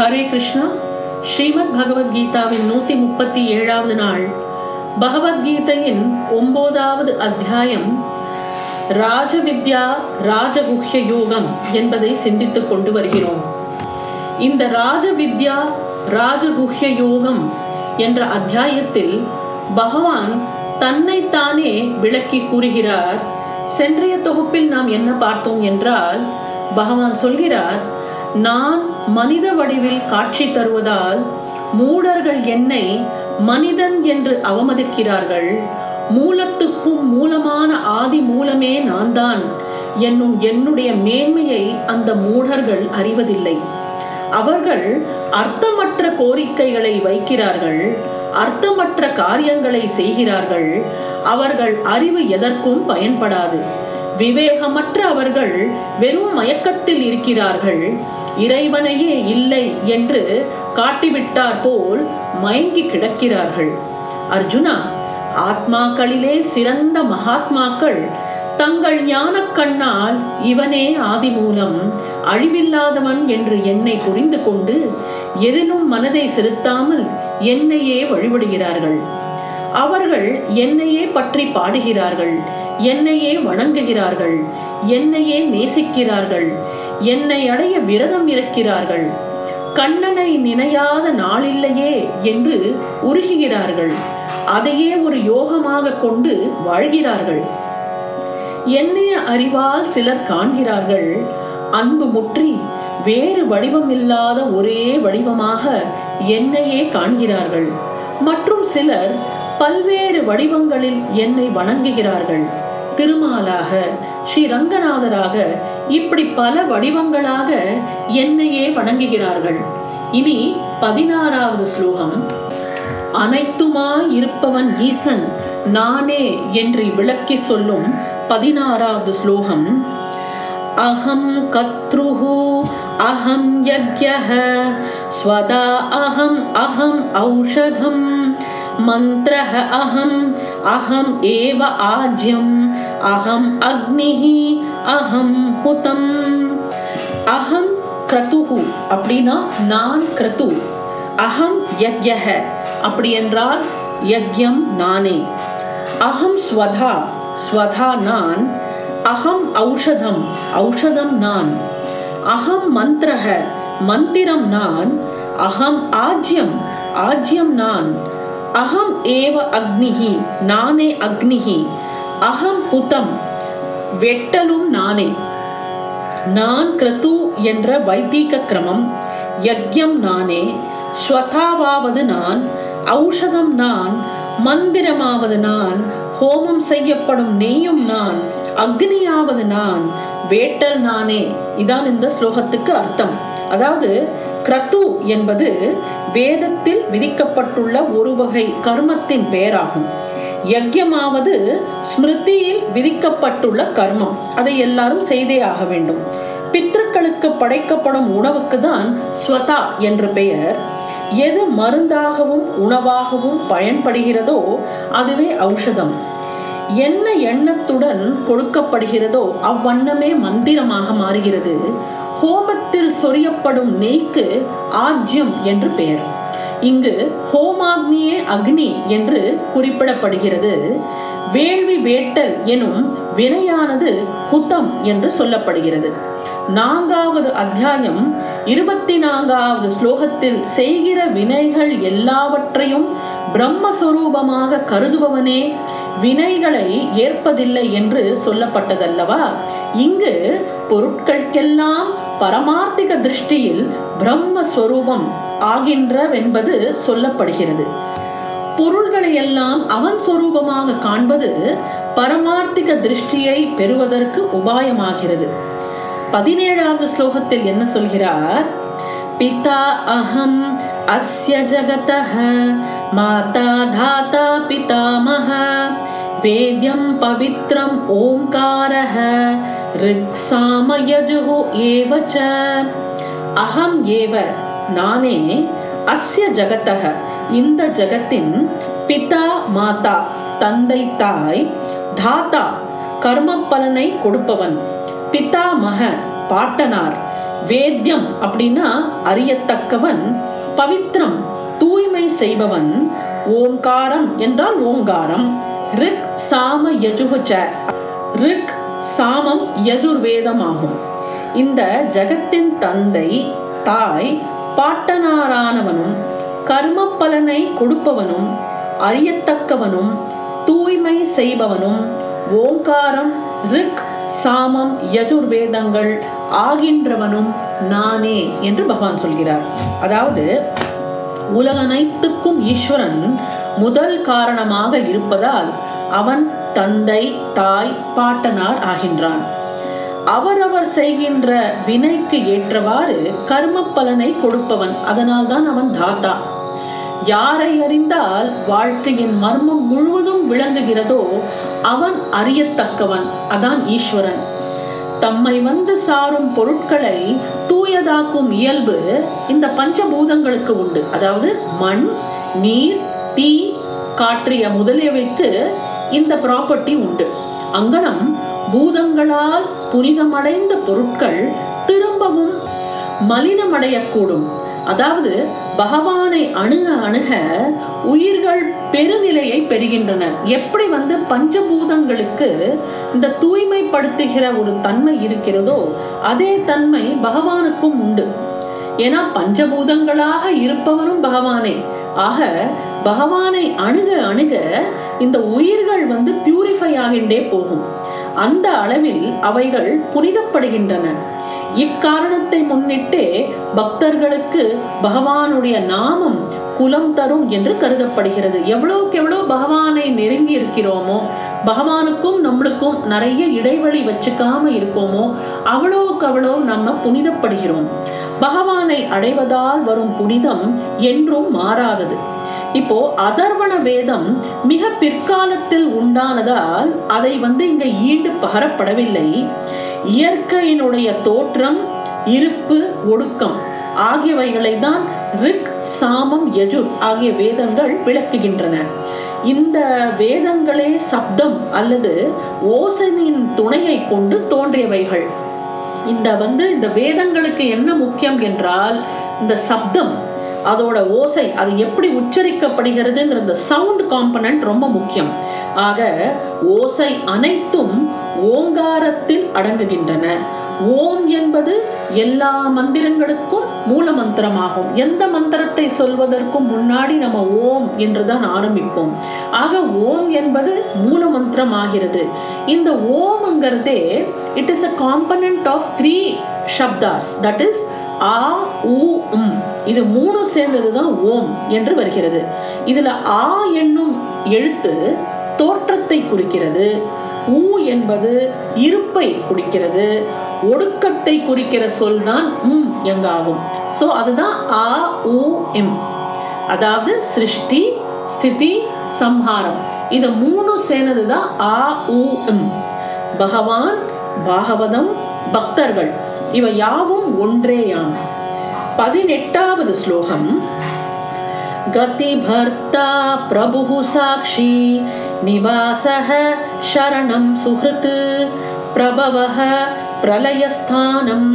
ஹரே கிருஷ்ணா. ஸ்ரீமத் பகவத்கீதாவின் நூத்தி முப்பத்தி ஏழாவது நாள். பகவத்கீதையின் ஒன்பதாவது அத்தியாயம். ராஜவித்யா ராஜகுஹ்ய யோகம் என்பதை சிந்தித்துக் கொண்டு வருகிறோம். இந்த ராஜவித்யா ராஜகுஹ்ய யோகம் என்ற அத்தியாயத்தில் பகவான் தன்னைத்தானே விளக்கி கூறுகிறார் சென்றைய தொகுப்பில் நாம் என்ன பார்த்தோம்? என்றால் பகவான் சொல்கிறார் நான் மனித வடிவில் காட்சி தருவதால் மூடர்கள் என்னை மனிதன் என்று அவமதிக்கிறார்கள். மூலத்துக்கும் மூலமான ஆதி மூலமே நான் தான் என்னும் என்னுடைய மேன்மையை அந்த மூடர்கள் அறிவதில்லை. அவர்கள் அர்த்தமற்ற கோரிக்கைகளை வைக்கிறார்கள். அர்த்தமற்ற காரியங்களை செய்கிறார்கள். அவர்கள் அறிவு எதற்கும் பயன்படாது. விவேகமற்ற அவர்கள் வெறும் மயக்கத்தில் இருக்கிறார்கள். இறைவனையே இல்லை என்று காட்டிவிட்டார் போல் மயங்கி கிடக்கிறார்கள். அர்ஜுனா ஆத்மாக்களிலே சிறந்த மகாத்மாக்கள் தங்கள் ஞான கண்ணால் இவனே ஆதிமூலம் அழிவில்லாதவன் என்று என்னை புரிந்து கொண்டு எதிலும் மனதை செலுத்தாமல் என்னையே வழிபடுகிறார்கள். அவர்கள் என்னையே பற்றி பாடுகிறார்கள் என்னையே வணங்குகிறார்கள் என்னையே நேசிக்கிறார்கள் என்னை அடைய விரதம் இருக்கிறார்கள். கண்ணனை நினையாத நாளில்லையே என்று உருகுகிறார்கள். அதையே ஒரு யோகமாக கொண்டு வாழ்கிறார்கள். என்னைய அறிவால் சிலர் காண்கிறார்கள். அன்பு முற்றி வேறு வடிவம் இல்லாத ஒரே வடிவமாக என்னையே காண்கிறார்கள். மற்றும் சிலர் பல்வேறு வடிவங்களில் என்னை வணங்குகிறார்கள். திருமாலாக ஸ்ரீ ரங்கநாதராக இப்படி பல வடிவங்களாக என்னையே வணங்குகிறார்கள். இனி பதினாறாவது ஸ்லோகம். அனைத்துமா இருப்பவன் ஈசன் நானே என்று விளக்கி சொல்லும் பதினாறாவது ஸ்லோகம். அஹம் கத்ருஹு அஹம் யக்யஹ ஸ்வதா அகம் அகம் ஔஷதம் மந்திரஹ அகம் அகம் ஏவ ஆஜ்யம் अहम् अग्निः அகம் ஹுதம் அகம் கிரதுஹு அப்படின்னா நான் கிரது அகம் யக்யஹ அப்படி என்றால் யக்யம் நானே அகம் ஸ்வதா ஸ்வதா நான் அகம் ஔஷதம் ஔஷதம் நான் அகம் மந்திரக மந்திரம் நான் அகம் ஆஜ்யம் ஆஜ்யம் நான் அகம் ஏவ அக்னிஹி நானே அக்னிஹி அகம் ஹுதம் வெட்டலும் நானே. நான் கிரது என்ற வைத்தீக கிரமம் யக்யம் நானே. ஸ்வதாவாவது நான் ஔஷதம் நான் மந்திரமாவது நான் ஹோமம் செய்யப்படும் நெய்யும் நான் அக்னியாவது நான் வேட்டல் நானே. இதான் இந்த ஸ்லோகத்துக்கு அர்த்தம். அதாவது கிரத்து என்பது வேதத்தில் விதிக்கப்பட்டுள்ள ஒரு வகை கர்மத்தின் பெயராகும். யக்யமாவது ஸ்மிருதியில் விதிக்கப்பட்டுள்ள கர்மம். அதை எல்லாரும் செய்தே ஆக வேண்டும். பித்ருக்களுக்கு படைக்கப்படும் உணவுக்கு தான் ஸ்வதா என்று பெயர். எது மருந்தாகவும் உணவாகவும் பயன்படுகிறதோ அதுவே ஔஷதம். என்ன எண்ணத்துடன் கொடுக்கப்படுகிறதோ அவ்வண்ணமே மந்திரமாக மாறுகிறது. ஹோமத்தில் சொரியப்படும் நெய்க்கு ஆஜ்யம் என்று பெயர். இங்கு ஹோமாக்னியே அக்னி என்று குறிப்பிடப்படுகிறது. வேள்வி வேட்டல் எனும் வினையானது ஹுத்தம் என்று சொல்லப்படுகிறது. நான்காவது அத்தியாயம் இருபத்தி நான்காவது ஸ்லோகத்தில் செய்கிற வினைகள் எல்லாவற்றையும் பிரம்மஸ்வரூபமாக கருதுபவனே வினைகளை ஏற்பதில்லை என்று சொல்லப்பட்டதல்லவா? இங்கு பொருட்களுக்கெல்லாம் பரமார்த்திக திருஷ்டியில் பிரம்மஸ்வரூபம் ஆகின்றவென்பது சொல்லப்படுகிறது. பொருள்களை எல்லாம் அவன் சொரூபமாக காண்பது பரமார்த்திக திருஷ்டியை பெறுவதற்கு உபாயமாகிறது. பதினேழாவது ஸ்லோகத்தில் என்ன சொல்கிறார்? பிதா அகம் அஸ்ய ஜகதஹ மாதா தாத்தா பிதாம वेद्यं पवित्रम् ஓங்காரः ऋक्सामयजुः एव च। அகம் ஏவ நானே அஸ்ய ஜகத்தக இந்த ஜகத்தின் பிதா மாதா தந்தை தாய் தாத்தா கர்ம பலனை கொடுப்பவன் பிதாமக பாட்டனார் வேத்யம் அப்படின்னா அறியத்தக்கவன் பவித்ரம் தூய்மை செய்பவன் ஓங்காரம் என்றால் ஓங்காரம் ரிக் சாம யஜுகுச்ச ரிக் சாமம் யஜுர்வேதம் ஆகும் இந்த ஜகத்தின் தந்தை தாய் பாட்டனாரானவனும் கர்ம பலனை கொடுப்பவனும் அறியத்தக்கவனும் தூய்மை செய்பவனும் ஓங்காரம் ரிக் சாமம் யஜுர்வேதங்கள் ஆகின்றவனும் நானே என்று பகவான் சொல்கிறார். அதாவது உலகனைத்துக்கும் ஈஸ்வரன் முதல் காரணமாக இருப்பதால் அவன் தந்தை தாய் பாட்டனார் ஆகின்றான். அவரவர் செய்கின்ற வினைக்கு ஏற்றவாறு கர்ம பலனை கொடுப்பவன். அதனால்தான் அவன் தாத்தா. யாரை அறிந்தால் வாழ்க்கையின் மர்மம் முழுவதும் விளங்குகிறதோ அவன் அறியத்தக்கவன். அதான் ஈஸ்வரன். தம்மை வந்து சாரும் பொருட்களை தூயதாக்கும் இயல்பு இந்த பஞ்சபூதங்களுக்கு உண்டு. அதாவது மண் நீர் தீ காற்றிய முதலியவைக்கு இந்த ப்ராப்பர்ட்டி உண்டு. அங்கனம் பூதங்களால் புனிதமடைந்த பொருட்கள் திரும்பவும் மலினமடையக்கூடும். அதாவது பகவானை அணுக அணுக உயிர்கள் பெருநிலையை பெறுகின்றன. எப்படி வந்து பஞ்சபூதங்களுக்கு இந்த தூய்மைப்படுத்துகிற ஒரு தன்மை இருக்கிறதோ அதே தன்மை பகவானுக்கும் உண்டு. ஏன்னா பஞ்சபூதங்களாக இருப்பவரும் பகவானே. ஆக பகவானை அணுக அணுக இந்த உயிர்கள் வந்து பியூரிஃபை ஆகின்றே போகும். அந்த அளவில் அவைகள் புனிதப்படுகின்றன. இக்காரணத்தை முன்னிட்டே பக்தர்களுக்கு பகவானுடைய நாமம் குலம் தரும் என்று கருதப்படுகிறது. எவ்வளவுக்கு எவ்வளவு பகவானை நெருங்கி இருக்கிறோமோ பகவானுக்கும் நம்மளுக்கும் நிறைய இடைவெளி வச்சுக்காம இருக்கோமோ அவ்வளவுக்கு அவ்வளோ நம்ம புனிதப்படுகிறோம். பகவானை அடைவதால் வரும் புனிதம் என்றும் மாறாதது. இப்போ அதர்வண வேதம் மிக பிற்காலத்தில் உண்டானதால் அதை வந்து இங்க ஈண்டு பகரப்படவில்லை. இயற்கையினுடைய தோற்றம் இருப்பு ஒடுக்கம் ஆகியவைகளை தான் ரிக் சாமம் யஜுர் ஆகிய வேதங்கள் விளக்குகின்றன. இந்த வேதங்களே சப்தம் அல்லது ஓசனின் துணையை கொண்டு தோன்றியவைகள். இந்த வந்து இந்த வேதங்களுக்கு என்ன முக்கியம் என்றால் இந்த சப்தம் அதோட ஓசை அது எப்படி உச்சரிக்கப்படுகிறதுங்கிற இந்த சவுண்ட் காம்பனன்ட் ரொம்ப முக்கியம். ஆக ஓசை அனைத்தும் ஓங்காரத்தில் அடங்குகின்றன. ஓம் என்பது எல்லா மந்திரங்களுக்கும் மூல மந்திரமாகும். எந்த மந்திரத்தை சொல்வதற்கும் முன்னாடி நம்ம ஓம் என்றுதான் ஆரம்பிப்போம். ஆக ஓம் என்பது மூல மந்திரம் ஆகிறது இந்த ஓம்ங்கிறதே it is a component of three சப்தாஸ் that is ஆ உ உம். இது மூணு சேர்ந்தது தான் ஓம் என்று வருகிறது. இதுல ஆ என்னும் எழுத்து தோற்றத்தை குறிக்கிறது. ஊ என்பது இருப்பை குறிக்கிறது. ஒடுக்கத்தை குறிக்கிற சொல் தான் உம் எங்காகும். ஸோ அதுதான் ஆ உ எம். அதாவது சிருஷ்டி ஸ்திதி சம்ஹாரம். இது மூணு சேர்ந்தது தான் ஆ உ எம். பகவான் பாகவதம் பக்தர்கள். இவை யாவும் ஒன்றேயாம். பதினெட்டாவது ஸ்லோகம். கதி பர்த்தா பிரபு சாட்சி நிவாசக சரணம் சுஹிருத் பிரபவ பிரலயஸ்தானம்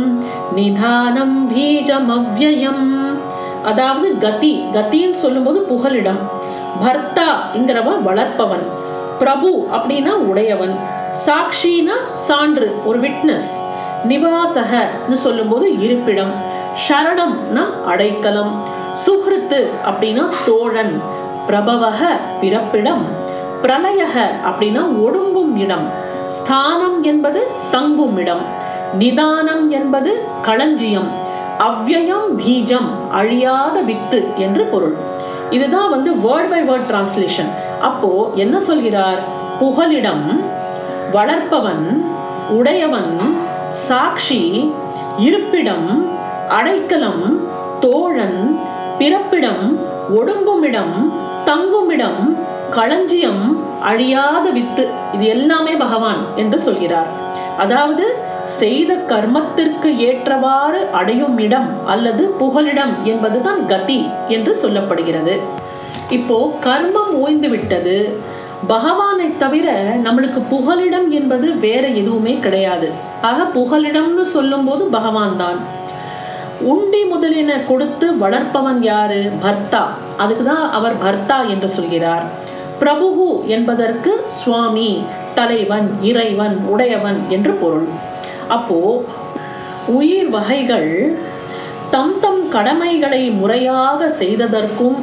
நிதானம் பீஜம் அவ்வயம் அதாவது கதி கத்தின்னு சொல்லும்போது புகலிடம். பர்த்தா என்கிறவ வளர்ப்பவன் பிரபு அப்படின்னா உடையவன் சாட்சினா சான்று ஒரு விட்னஸ் நிவாசகன்னு சொல்லும்போது இருப்பிடம். சரணம்னா அடைக்கலம். சுஹ்ருத்து அப்படின்னா தோழன். பிரபவக பிறப்பிடம். பிரளயக அப்படின்னா ஒடுங்கும் இடம். ஸ்தானம் என்பது தங்கும் இடம். நிதானம் என்பது களஞ்சியம். அவ்யயம் பீஜம் அழியாத வித்து என்று பொருள். இதுதான் வந்து வேர்ட் பை வேர்ட் டிரான்ஸ்லேஷன் அப்போ என்ன சொல்கிறார்? புகலிடம் வளர்ப்பவன் உடையவன் சாட்சி இருப்பிடம் அடைக்கலம் தோழன் பிறப்பிடம் ஒடுங்குமிடம் தங்குமிடம் களஞ்சியம் அழியாத வித்து. இது எல்லாமே பகவான் என்று சொல்கிறார். அதாவது செய்த கர்மத்திற்கு ஏற்றவாறு அடையும் இடம் அல்லது புகலிடம் என்பதுதான் கதி என்று சொல்லப்படுகிறது. இப்போ கர்மம் ஓய்ந்து விட்டது பகவானை தவிர நம்மளுக்கு புகலிடம் என்பது வேற எதுவுமே கிடையாது. ஆக புகலிடம்னு சொல்லும்போது பகவான் தான் உண்டி முதலின கொடுத்து வளர்ப்பவன் யாரு? பர்த்தா. அதுக்கு தான் அவர் பர்த்தா என்று சொல்கிறார். பிரபுகு என்பதற்கு சுவாமி தலைவன் இறைவன் உடையவன் என்று பொருள். அப்போ உயிர் வகைகள் தம் தம் கடமைகளை முறையாக செய்ததற்கும்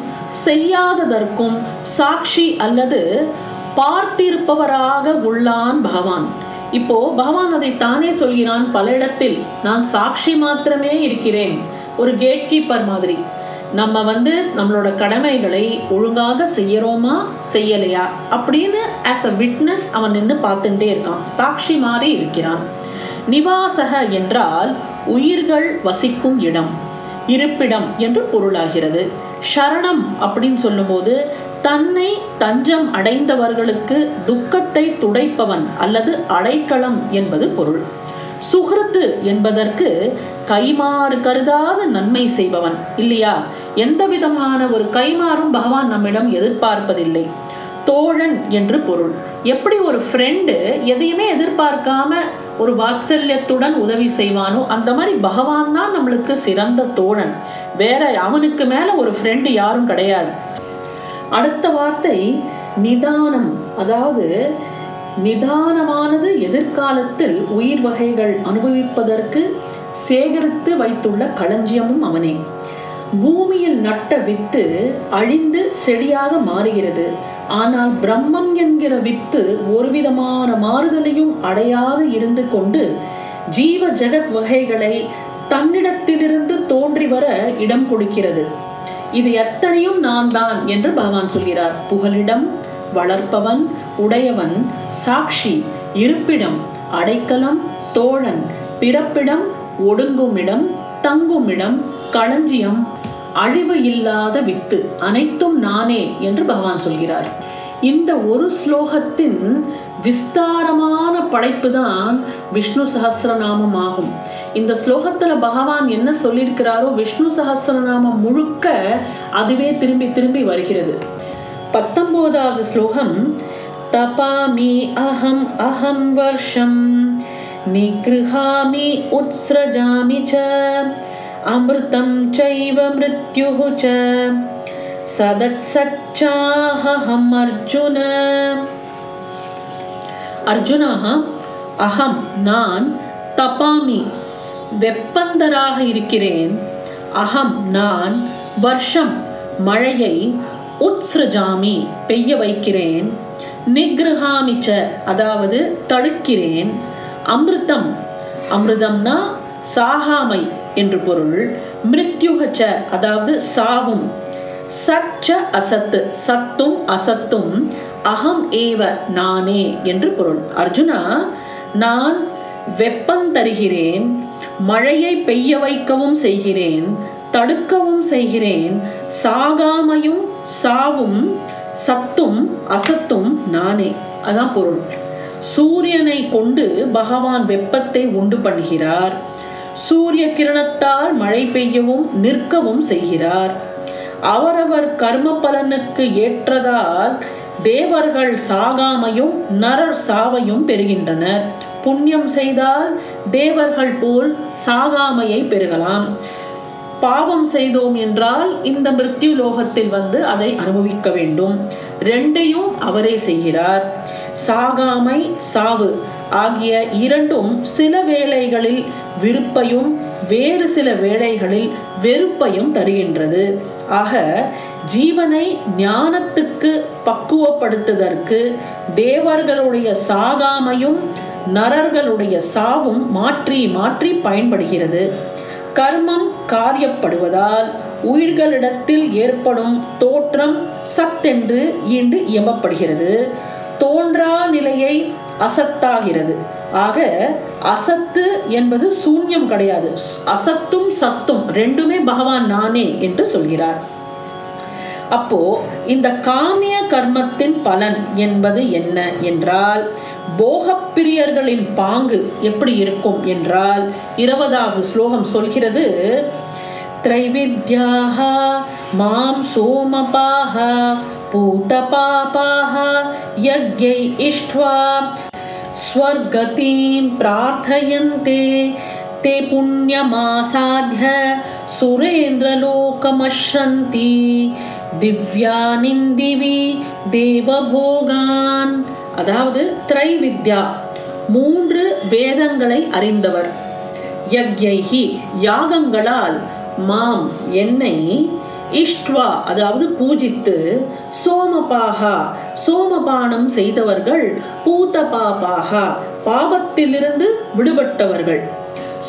செய்யாததற்கும் சாட்சி அல்லது பார்த்திருப்பவராக உள்ளான் பகவான். இப்போ பகவான் அதை தானே சொல்கிறான் பல இடத்தில் நான் சாட்சி மாத்திரமே இருக்கிறேன் ஒரு கேட் கீப்பர் மாதிரி. நம்ம வந்து நம்மளோட கடமைகளை ஒழுங்காக செய்யறோமா செய்யலையா அப்படின்னு ஆஸ் அ விட்னஸ் அவன் நின்று பார்த்துட்டே இருக்கான் சாட்சி மாதிரி இருக்கிறான். நிவாசக என்றால் உயிர்கள் வசிக்கும் இடம் இருப்பிடம் என்று பொருளாகிறது. சரணம் அப்படின்னு சொல்லும்போது தன்னை தஞ்சம் அடைந்தவர்களுக்கு துக்கத்தை துடைப்பவன் அல்லது அடைக்கலம் என்பது பொருள். சுகிருத்து என்பதற்கு கைமாறு கருதாத நன்மை செய்பவன் இல்லையா? எந்த விதமான ஒரு கைமாறும் பகவான் நம்மிடம் எதிர்பார்ப்பதில்லை. தோழன் என்று பொருள். எப்படி ஒரு ஃப்ரெண்டு எதையுமே எதிர்பார்க்காம ஒரு வாத்சல்யத்துடன் உதவி செய்வானோ? அந்த மாதிரி பகவான் தான் நம்மளுக்கு சிறந்த தோழன். வேற அவனுக்கு மேல ஒரு ஃப்ரெண்டு யாரும் கிடையாது. அடுத்த வார்த்தை நிதானம். அதாவது நிதானமானது எதிர்காலத்தில் உயிர் வகைகள் அனுபவிப்பதற்கு சேகரித்து வைத்துள்ள களஞ்சியமும் அவனே. பூமியில் நட்ட வித்து அழிந்து செடியாக மாறுகிறது. ஆனால் பிரம்மம் என்கிற வித்து ஒரு விதமான மாறுதலையும் அடையாது இருந்து கொண்டு ஜீவ ஜெகத் வகைகளை தன்னிடத்திலிருந்து தோன்றி வர இடம் கொடுக்கிறது. இது எத்தனையும் நான் தான் என்று பகவான் சொல்கிறார். புகலிடம் வளர்ப்பவன் உடையவன் சாட்சி இருப்பிடம் அடைக்கலம் தோழன் பிறப்பிடம் ஒடுங்குமிடம் தங்குமிடம் களஞ்சியம் அழிவு இல்லாத வித்து அனைத்தும் நானே என்று பகவான் சொல்கிறார். இந்த ஒரு ஸ்லோகத்தின் விஸ்தாரமான படைப்பு தான் விஷ்ணு சகசிரநாமம் ஆகும். இந்த ஸ்லோகத்துல பகவான் என்ன சொல்லியிருக்கிறாரோ விஷ்ணு சகசிரநாமம் முழுக்க அதுவே திரும்பி திரும்பி வருகிறது. பத்தொன்பதாவது ஸ்லோகம் தபாமி அகம் அகம் வர்ஷம் நிகிருஹாமி உத்ஸ்ரஜாமி ச அமிர்தம் சைவ மிருத்யுः च। சதத்சச்சாஹம் அர்ஜுன அர்ஜுனாக அகம் நான் தபாமி வெப்பந்தராக இருக்கிறேன்। அகம் நான் வருஷம் மழையை உத்ஸ்ருஜாமி பெய்ய வைக்கிறேன்। நிக்ருஹாமிச்ச அதாவது தடுக்கிறேன்। அமிர்தம் அமிர்தம்னா சாகாமை என்று பொருள். மிருத்யுகச்ச அதாவது சாவும். சச்ச அசத்து சத்தும் அசத்தும். அகம் ஏவ நானே என்று பொருள். அர்ஜுனா நான் வெப்பம் தருகிறேன் மழையை பெய்ய வைக்கவும் செய்கிறேன் தடுக்கவும் செய்கிறேன். சாகாமையும் சாவும் சத்தும் அசத்தும் நானே. அதான் பொருள். சூரியனை கொண்டு பகவான் வெப்பத்தை உண்டு பண்ணுகிறார். சூரிய கிரணத்தால் மழை பெய்யவும் நிற்கவும் செய்கிறார். அவரவர் கர்ம பலனுக்கு ஏற்றதால் தேவர்கள் சாகாமையும் நரர் சாவையும் பெறுகின்றனர். புண்ணியம் செய்தால் தேவர்கள் போல் சாகாமையை பெருகலாம். பாவம் செய்தோம் என்றால் இந்த மிருத்யு லோகத்தில் வந்து அதை அனுபவிக்க வேண்டும். ரெண்டையும் அவரே செய்கிறார். சாகாமை சாவு. ஆகிய இரண்டும் சில வேளைகளில் விருப்பையும் வேறு சில வேளைகளில் வெறுப்பையும் தருகின்றது. ஆக ஜீவனை ஞானத்துக்கு பக்குவப்படுத்துவதற்கு தேவர்களுடைய சாகாமையும் நரர்களுடைய சாவும் மாற்றி மாற்றி பயன்படுகிறது. கர்மம் காரியப்படுவதால் உயிர்களிடத்தில் ஏற்படும் தோற்றம் சத்தென்று ஈண்டு இயம்பப்படுகிறது தோன்றா நிலையை அசத்தாகிறது. ஆக அசத்து என்பது சூன்யம் கிடையாது. அசத்தும் சத்தும் ரெண்டுமே பகவான் நானே என்று சொல்கிறார். அப்போ இந்த காமிய கர்மத்தின் பலன் என்பது என்ன என்றால் போகப்பிரியர்களின் பாங்கு எப்படி இருக்கும் என்றால் இருபதாவது ஸ்லோகம் சொல்கிறது த்ரைவித்யாக மாம் சோமபாக பூதபாபாக யஜ்ஞை இஷ்ட்வா ஸ்வர்கதீம் பிரார்த்தயந்தே ते पुण्यमासाध्य सुरेन्द्रलोकमश्रन्ति திவ்யானிந்திவி தேவபோகான் அதாவது திரைவித்யா மூன்று வேதங்களை அறிந்தவர் யக்யைஹி யாகங்களால் மாம் என்னை இஷ்ட்வா அதாவது பூஜித்து சோமபாகா சோமபானம் செய்தவர்கள் பூதபாபாகா பாபத்திலிருந்து விடுபட்டவர்கள்.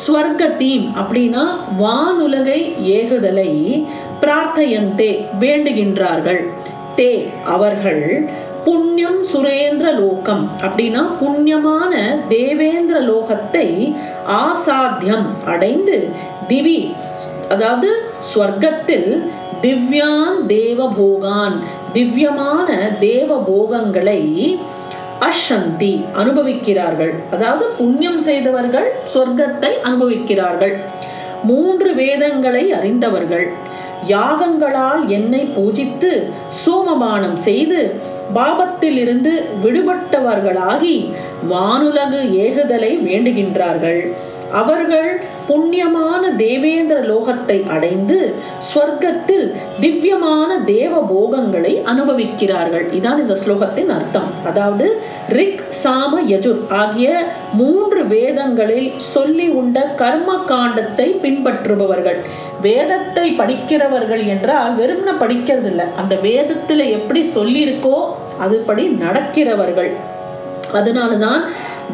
ஸ்வர்கத்தீம் அப்படின்னா வானுலகை ஏகுதலை பிரார்த்தையந்தே வேண்டுகின்றார்கள். தே அவர்கள் புண்ணியம் சுரேந்திர லோகம் அப்படின்னா புண்ணியமான தேவேந்திர லோகத்தை ஆசாத்தியம் அடைந்து திவி அதாவது ஸ்வர்க்கத்தில் திவ்யான் தேவபோகான் திவ்யமான தேவ போகங்களை அஷந்தி அனுபவிக்கிறார்கள். அதாவது புண்ணியம் செய்தவர்கள் சொர்க்கத்தை அனுபவிக்கிறார்கள். மூன்று வேதங்களை அறிந்தவர்கள். யாகங்களால் என்னை பூஜித்து சோமபானம் செய்து பாபத்தில் இருந்து விடுபட்டவர்களாகி வானுலகு ஏகுதலை வேண்டுகின்றார்கள். அவர்கள் புண்ணியமான தேவேந்திர லோகத்தை அடைந்து ஸ்வர்க்கத்தில் திவ்யமான தேவ போகங்களை அனுபவிக்கிறார்கள். இதான் இந்த ஸ்லோகத்தின் அர்த்தம். அதாவது ரிக் சாம யஜுர் ஆகிய மூன்று வேதங்களில் சொல்லி உண்ட கர்ம காண்டத்தை பின்பற்றுபவர்கள். வேதத்தை படிக்கிறவர்கள் என்றால் வெறும்ன படிக்கிறது இல்லை அந்த வேதத்தில் எப்படி சொல்லியிருக்கோ அதுபடி நடக்கிறவர்கள். அதனாலதான்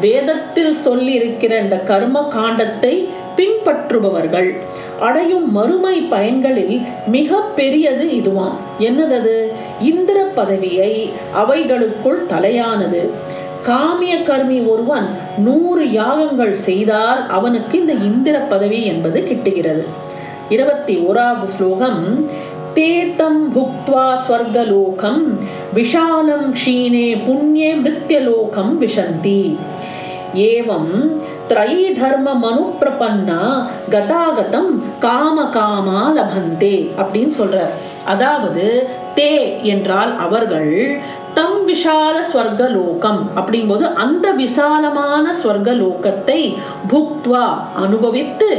வேதத்தில் சொல்லி இருக்கிற இந்த கர்ம காண்டத்தை பின்பற்றுபவர்கள். அடையும் மறுமை பயன்களில் மிக பெரியது இதுவாம். என்னதது? இந்திர பதவியை அவைகளுக்குள் தலையானது. காமிய கர்மி ஒருவன் நூறு யாகங்கள் செய்தால் அவனுக்கு இந்த இந்திர பதவி என்பது கிட்டுகிறது. இருபத்தி ஓராவது ஸ்லோகம். தேத்தம் புக்த்வா ஸ்வர்கலோகம். விஷாலம் க்ஷீணே புண்ணியே மிருத்தியலோகம் விஷந்தி. ஏவம் த்ரை தர்ம மனு பிரபன்னா கதாகதம் காம காமா லபந்தே அப்படின்னு சொல்றார். அதாவது தே என்றால் அவர்கள் தம் விஷால ஸ்வர்கலோகம் அப்படிங்கும்போது அந்த விசாலமான ஸ்வர்கலோகத்தை புக்துவா அனுபவித்து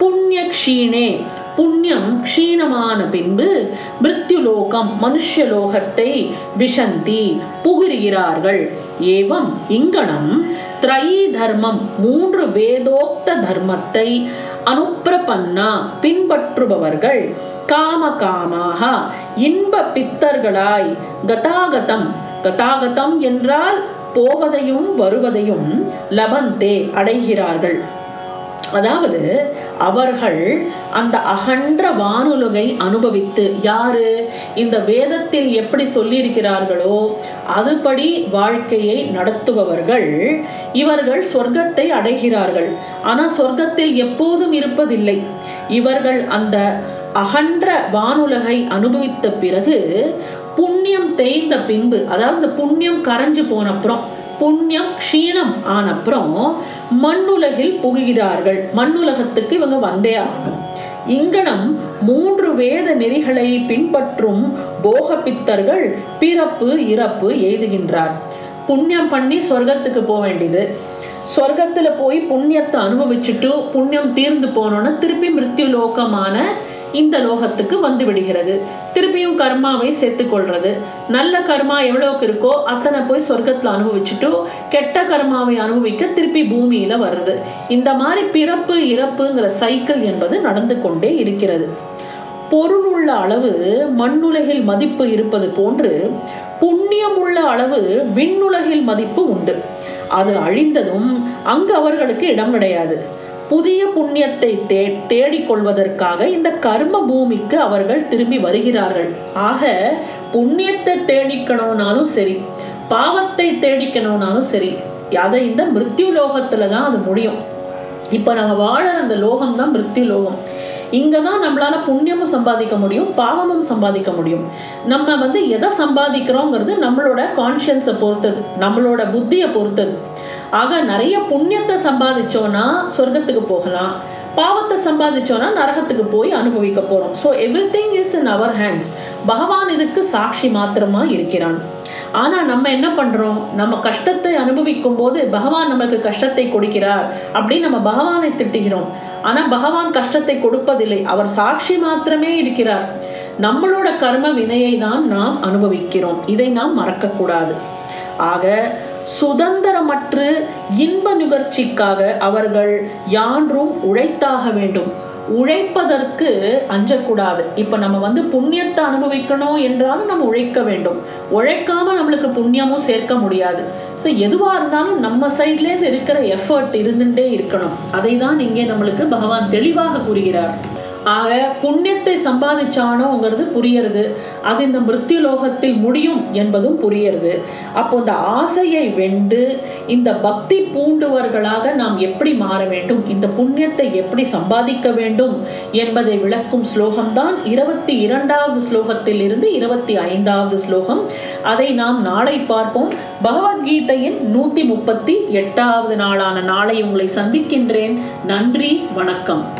புண்ணிய க்ஷீணே புண்ணியம் க்ஷீணமான பின்பு மிருத்யுலோகம் மனுஷ்யலோகத்தை விஷந்தி புகுறுகிறார்கள். ஏவம் இங்கனம் திரை தர்மம் மூன்று வேதோக்த தர்மத்தை அனுப்பிரபன்னா பின்பற்றுபவர்கள். காம காமாக இன்ப பித்தர்களாய் கதாகதம். கதாகதம் என்றால் போவதையும் வருவதையும் லபந்தே அடைகிறார்கள். அதாவது அவர்கள் அந்த அகன்ற வானுலகை அனுபவித்து யாரு? இந்த வேதத்தில் எப்படி சொல்லியிருக்கிறார்களோ அதுபடி வாழ்க்கையை நடத்துபவர்கள் இவர்கள் சொர்க்கத்தை அடைகிறார்கள். ஆனால் சொர்க்கத்தில் எப்போதும் இருப்பதில்லை. இவர்கள் அந்த அகன்ற வானுலகை அனுபவித்த பிறகு புண்ணியம் தேய்ந்த பின்பு அதாவது புண்ணியம் கரைஞ்சு போன அப்புறம் புண்ணியம் க்ஷீணம் ஆனப்புறம் மண்ணுலகில் புகுகிறார்கள். மண்ணுலகத்துக்கு இவங்க வந்தே ஆகும் இங்கனம் மூன்று வேத நெறிகளை பின்பற்றும் போக பித்தர்கள் பிறப்பு இறப்பு எய்துகின்றார். புண்ணியம் பண்ணி சொர்க்கத்துக்கு போக வேண்டியது. சொர்க்கத்துல போய் புண்ணியத்தை அனுபவிச்சுட்டு புண்ணியம் தீர்ந்து போனோன்னா திருப்பி மிருத்யு லோகமான இந்த லோகத்துக்கு வந்து விடுகிறது. திருப்பியும் கர்மாவை சேர்த்து கொள்றது. நல்ல கர்மா எவ்வளவுக்கு இருக்கோ அத்தனை போய் சொர்க்கத்தில் அனுபவிச்சுட்டு கெட்ட கர்மாவை அனுபவிக்க திருப்பி பூமியில வருது இந்த மாதிரி பிறப்பு இறப்புங்கிற சைக்கிள் என்பது நடந்து கொண்டே இருக்கிறது. பொருளுள்ள அளவு மண்ணுலகில் மதிப்பு இருப்பது போன்று புண்ணியமுள்ள அளவு விண்ணுலகில் மதிப்பு உண்டு. அது அழிந்ததும் அங்கு அவர்களுக்கு இடம் கிடையாது. புதிய புண்ணியத்தை தே தேடிக்கொள்வதற்காக இந்த கர்ம பூமிக்கு அவர்கள் திரும்பி வருகிறார்கள். ஆக புண்ணியத்தை தேடிக்கணும்னாலும் சரி பாவத்தை தேடிக்கணும்னாலும் சரி அதை இந்த மிருத்யு லோகத்துல தான் அது முடியும். இப்போ நம்ம வாழ அந்த லோகம் தான் மிருத்யு லோகம். இங்கே தான் நம்மளால புண்ணியமும் சம்பாதிக்க முடியும் பாவமும் சம்பாதிக்க முடியும். நம்ம வந்து எதை சம்பாதிக்கிறோங்கிறது நம்மளோட கான்ஷியன்ஸை பொறுத்தது நம்மளோட புத்தியை பொறுத்தது. ஆக நிறைய புண்ணியத்தை சம்பாதிச்சோன்னா சொர்க்கத்துக்கு போகலாம். பாவத்தை சம்பாதிச்சோன்னா நரகத்துக்கு போய் அனுபவிக்க போகிறோம் so everything is in our hands பகவான் இதுக்கு சாட்சி மாத்திரமா இருக்கிறான். ஆனால் நம்ம என்ன பண்ணுறோம் நம்ம கஷ்டத்தை அனுபவிக்கும் போது பகவான் நமக்கு கஷ்டத்தை கொடுக்கிறார் அப்படின்னு நம்ம பகவானை திட்டுகிறோம். ஆனால் பகவான் கஷ்டத்தை கொடுப்பதில்லை. அவர் சாட்சி மாத்திரமே இருக்கிறார். நம்மளோட கர்ம வினையை தான் நாம் அனுபவிக்கிறோம். இதை நாம் மறக்கக்கூடாது. ஆக சுதந்திரமற்று இன்ப நுகர்ச்சிக்காக அவர்கள் யான்றும் உழைத்தாக வேண்டும். உழைப்பதற்கு அஞ்சக்கூடாது. இப்ப நம்ம வந்து புண்ணியத்தை அனுபவிக்கணும் என்றாலும் நம்ம உழைக்க வேண்டும். உழைக்காம நம்மளுக்கு புண்ணியமும் சேர்க்க முடியாது. ஸோ எதுவாக இருந்தாலும் நம்ம சைட்லேயே இருக்கிற எஃபர்ட் இருந்துட்டே இருக்கணும். அதை தான் இங்கே நம்மளுக்கு பகவான் தெளிவாக கூறுகிறார். ஆக புண்ணியத்தை சம்பாதிச்சானோங்கிறது புரியறது. அது இந்த மிருத்யுலோகத்தில் முடியும் என்பதும் புரியறது. அப்போ இந்த ஆசையை வெண்டு இந்த பக்தி பூண்டுவர்களாக நாம் எப்படி மாற வேண்டும்? இந்த புண்ணியத்தை எப்படி சம்பாதிக்க வேண்டும்? என்பதை விளக்கும் ஸ்லோகம்தான் இருபத்தி இரண்டாவது ஸ்லோகத்தில் இருந்து இருபத்தி ஐந்தாவது ஸ்லோகம். அதை நாம் நாளை பார்ப்போம். பகவத்கீதையின் நூத்தி முப்பத்தி எட்டாவது நாளான நாளை உங்களை சந்திக்கின்றேன். நன்றி வணக்கம்.